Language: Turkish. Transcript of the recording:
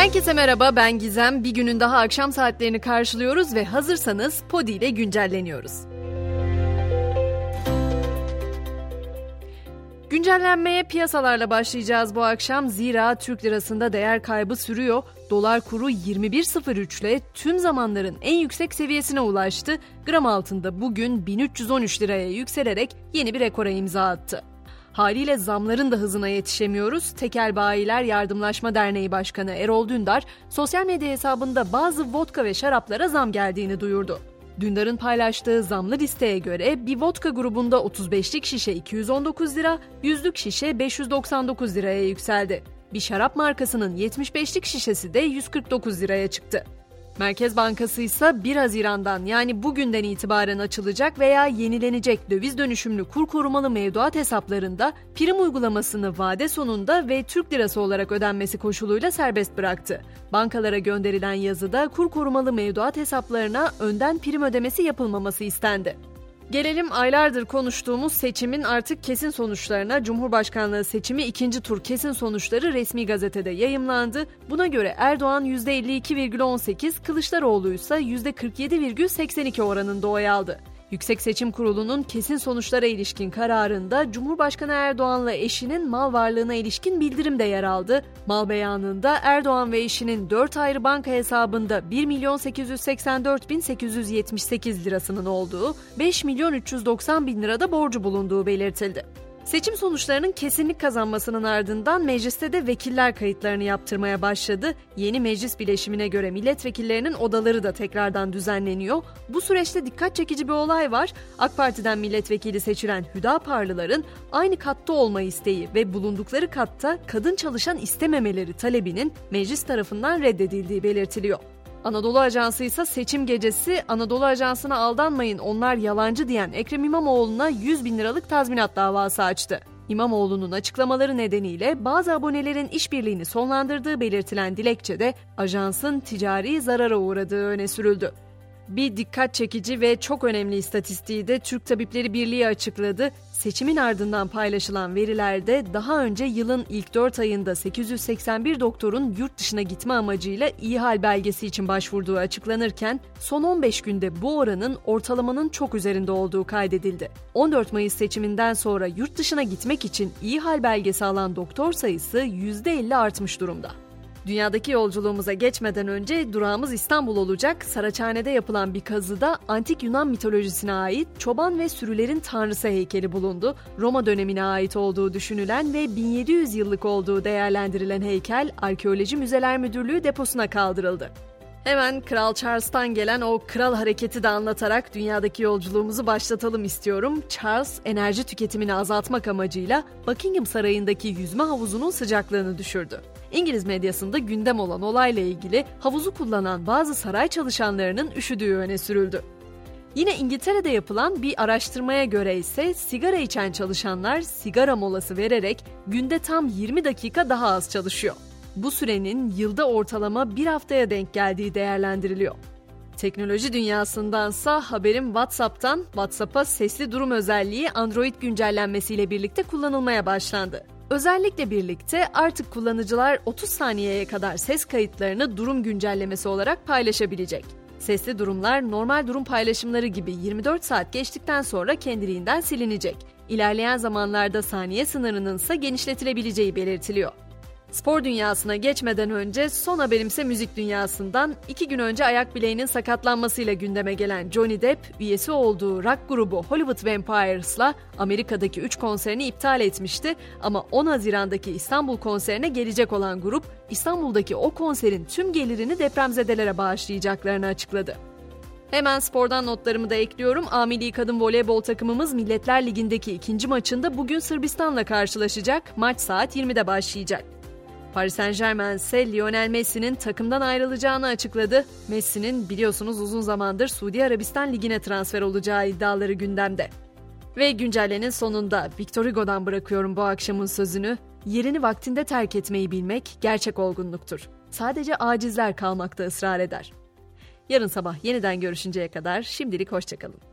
Herkese merhaba ben Gizem. Bir günün daha akşam saatlerini karşılıyoruz ve hazırsanız Podi ile güncelleniyoruz. Güncellenmeye piyasalarla başlayacağız bu akşam. Zira Türk lirasında değer kaybı sürüyor. Dolar kuru 21.03 ile tüm zamanların en yüksek seviyesine ulaştı. Gram altında bugün 1313 liraya yükselerek yeni bir rekora imza attı. Haliyle zamların da hızına yetişemiyoruz. Tekel Bayiler Yardımlaşma Derneği Başkanı Erol Dündar, sosyal medya hesabında bazı vodka ve şaraplara zam geldiğini duyurdu. Dündar'ın paylaştığı zamlı listeye göre bir vodka grubunda 35'lik şişe 219 lira, 100'lük şişe 599 liraya yükseldi. Bir şarap markasının 75'lik şişesi de 149 liraya çıktı. Merkez Bankası ise 1 Haziran'dan yani bugünden itibaren açılacak veya yenilenecek döviz dönüşümlü kur korumalı mevduat hesaplarında prim uygulamasını vade sonunda ve Türk lirası olarak ödenmesi koşuluyla serbest bıraktı. Bankalara gönderilen yazıda kur korumalı mevduat hesaplarına önden prim ödemesi yapılmaması istendi. Gelelim aylardır konuştuğumuz seçimin artık kesin sonuçlarına. Cumhurbaşkanlığı seçimi ikinci tur kesin sonuçları resmi gazetede yayımlandı. Buna göre Erdoğan %52,18, Kılıçdaroğlu ise %47,82 oranında oy aldı. Yüksek Seçim Kurulu'nun kesin sonuçlara ilişkin kararında Cumhurbaşkanı Erdoğan'la eşinin mal varlığına ilişkin bildirim de yer aldı. Mal beyanında Erdoğan ve eşinin 4 ayrı banka hesabında 1 milyon 884 bin 878 lirasının olduğu, 5 milyon 390 bin lirada borcu bulunduğu belirtildi. Seçim sonuçlarının kesinlik kazanmasının ardından mecliste de vekiller kayıtlarını yaptırmaya başladı. Yeni meclis bileşimine göre milletvekillerinin odaları da tekrardan düzenleniyor. Bu süreçte dikkat çekici bir olay var. AK Parti'den milletvekili seçilen Hüdaparlıların aynı katta olma isteği ve bulundukları katta kadın çalışan istememeleri talebinin meclis tarafından reddedildiği belirtiliyor. Anadolu Ajansı ise seçim gecesi Anadolu Ajansı'na aldanmayın onlar yalancı diyen Ekrem İmamoğlu'na 100 bin liralık tazminat davası açtı. İmamoğlu'nun açıklamaları nedeniyle bazı abonelerin işbirliğini sonlandırdığı belirtilen dilekçede ajansın ticari zarara uğradığı öne sürüldü. Bir dikkat çekici ve çok önemli istatistiği de Türk Tabipleri Birliği açıkladı. Seçimin ardından paylaşılan verilerde daha önce yılın ilk 4 ayında 881 doktorun yurt dışına gitme amacıyla iyi hal belgesi için başvurduğu açıklanırken son 15 günde bu oranın ortalamanın çok üzerinde olduğu kaydedildi. 14 Mayıs seçiminden sonra yurt dışına gitmek için iyi hal belgesi alan doktor sayısı %50 artmış durumda. Dünyadaki yolculuğumuza geçmeden önce durağımız İstanbul olacak. Saraçhane'de yapılan bir kazıda antik Yunan mitolojisine ait çoban ve sürülerin tanrısı heykeli bulundu. Roma dönemine ait olduğu düşünülen ve 1700 yıllık olduğu değerlendirilen heykel Arkeoloji Müzeler Müdürlüğü deposuna kaldırıldı. Hemen Kral Charles'tan gelen o kral hareketi de anlatarak dünyadaki yolculuğumuzu başlatalım istiyorum. Charles enerji tüketimini azaltmak amacıyla Buckingham Sarayı'ndaki yüzme havuzunun sıcaklığını düşürdü. İngiliz medyasında gündem olan olayla ilgili havuzu kullanan bazı saray çalışanlarının üşüdüğü öne sürüldü. Yine İngiltere'de yapılan bir araştırmaya göre ise sigara içen çalışanlar sigara molası vererek günde tam 20 dakika daha az çalışıyor. Bu sürenin yılda ortalama bir haftaya denk geldiği değerlendiriliyor. Teknoloji dünyasındansa haberim WhatsApp'tan WhatsApp'a sesli durum özelliği Android güncellenmesiyle birlikte kullanılmaya başlandı. Özellikle birlikte artık kullanıcılar 30 saniyeye kadar ses kayıtlarını durum güncellemesi olarak paylaşabilecek. Sesli durumlar normal durum paylaşımları gibi 24 saat geçtikten sonra kendiliğinden silinecek. İlerleyen zamanlarda saniye sınırının ise genişletilebileceği belirtiliyor. Spor dünyasına geçmeden önce son haberimse müzik dünyasından iki gün önce ayak bileğinin sakatlanmasıyla gündeme gelen Johnny Depp üyesi olduğu rock grubu Hollywood Vampires'la Amerika'daki 3 konserini iptal etmişti ama 10 Haziran'daki İstanbul konserine gelecek olan grup İstanbul'daki o konserin tüm gelirini depremzedelere bağışlayacaklarını açıkladı. Hemen spordan notlarımı da ekliyorum. Amili kadın voleybol takımımız Milletler Ligi'ndeki ikinci maçında bugün Sırbistan'la karşılaşacak. Maç saat 20'de başlayacak. Paris Saint Germain ise Lionel Messi'nin takımdan ayrılacağını açıkladı. Messi'nin biliyorsunuz uzun zamandır Suudi Arabistan Ligi'ne transfer olacağı iddiaları gündemde. Ve güncellenin sonunda Victor Hugo'dan bırakıyorum bu akşamın sözünü. Yerini vaktinde terk etmeyi bilmek gerçek olgunluktur. Sadece acizler kalmakta ısrar eder. Yarın sabah yeniden görüşünceye kadar şimdilik hoşçakalın.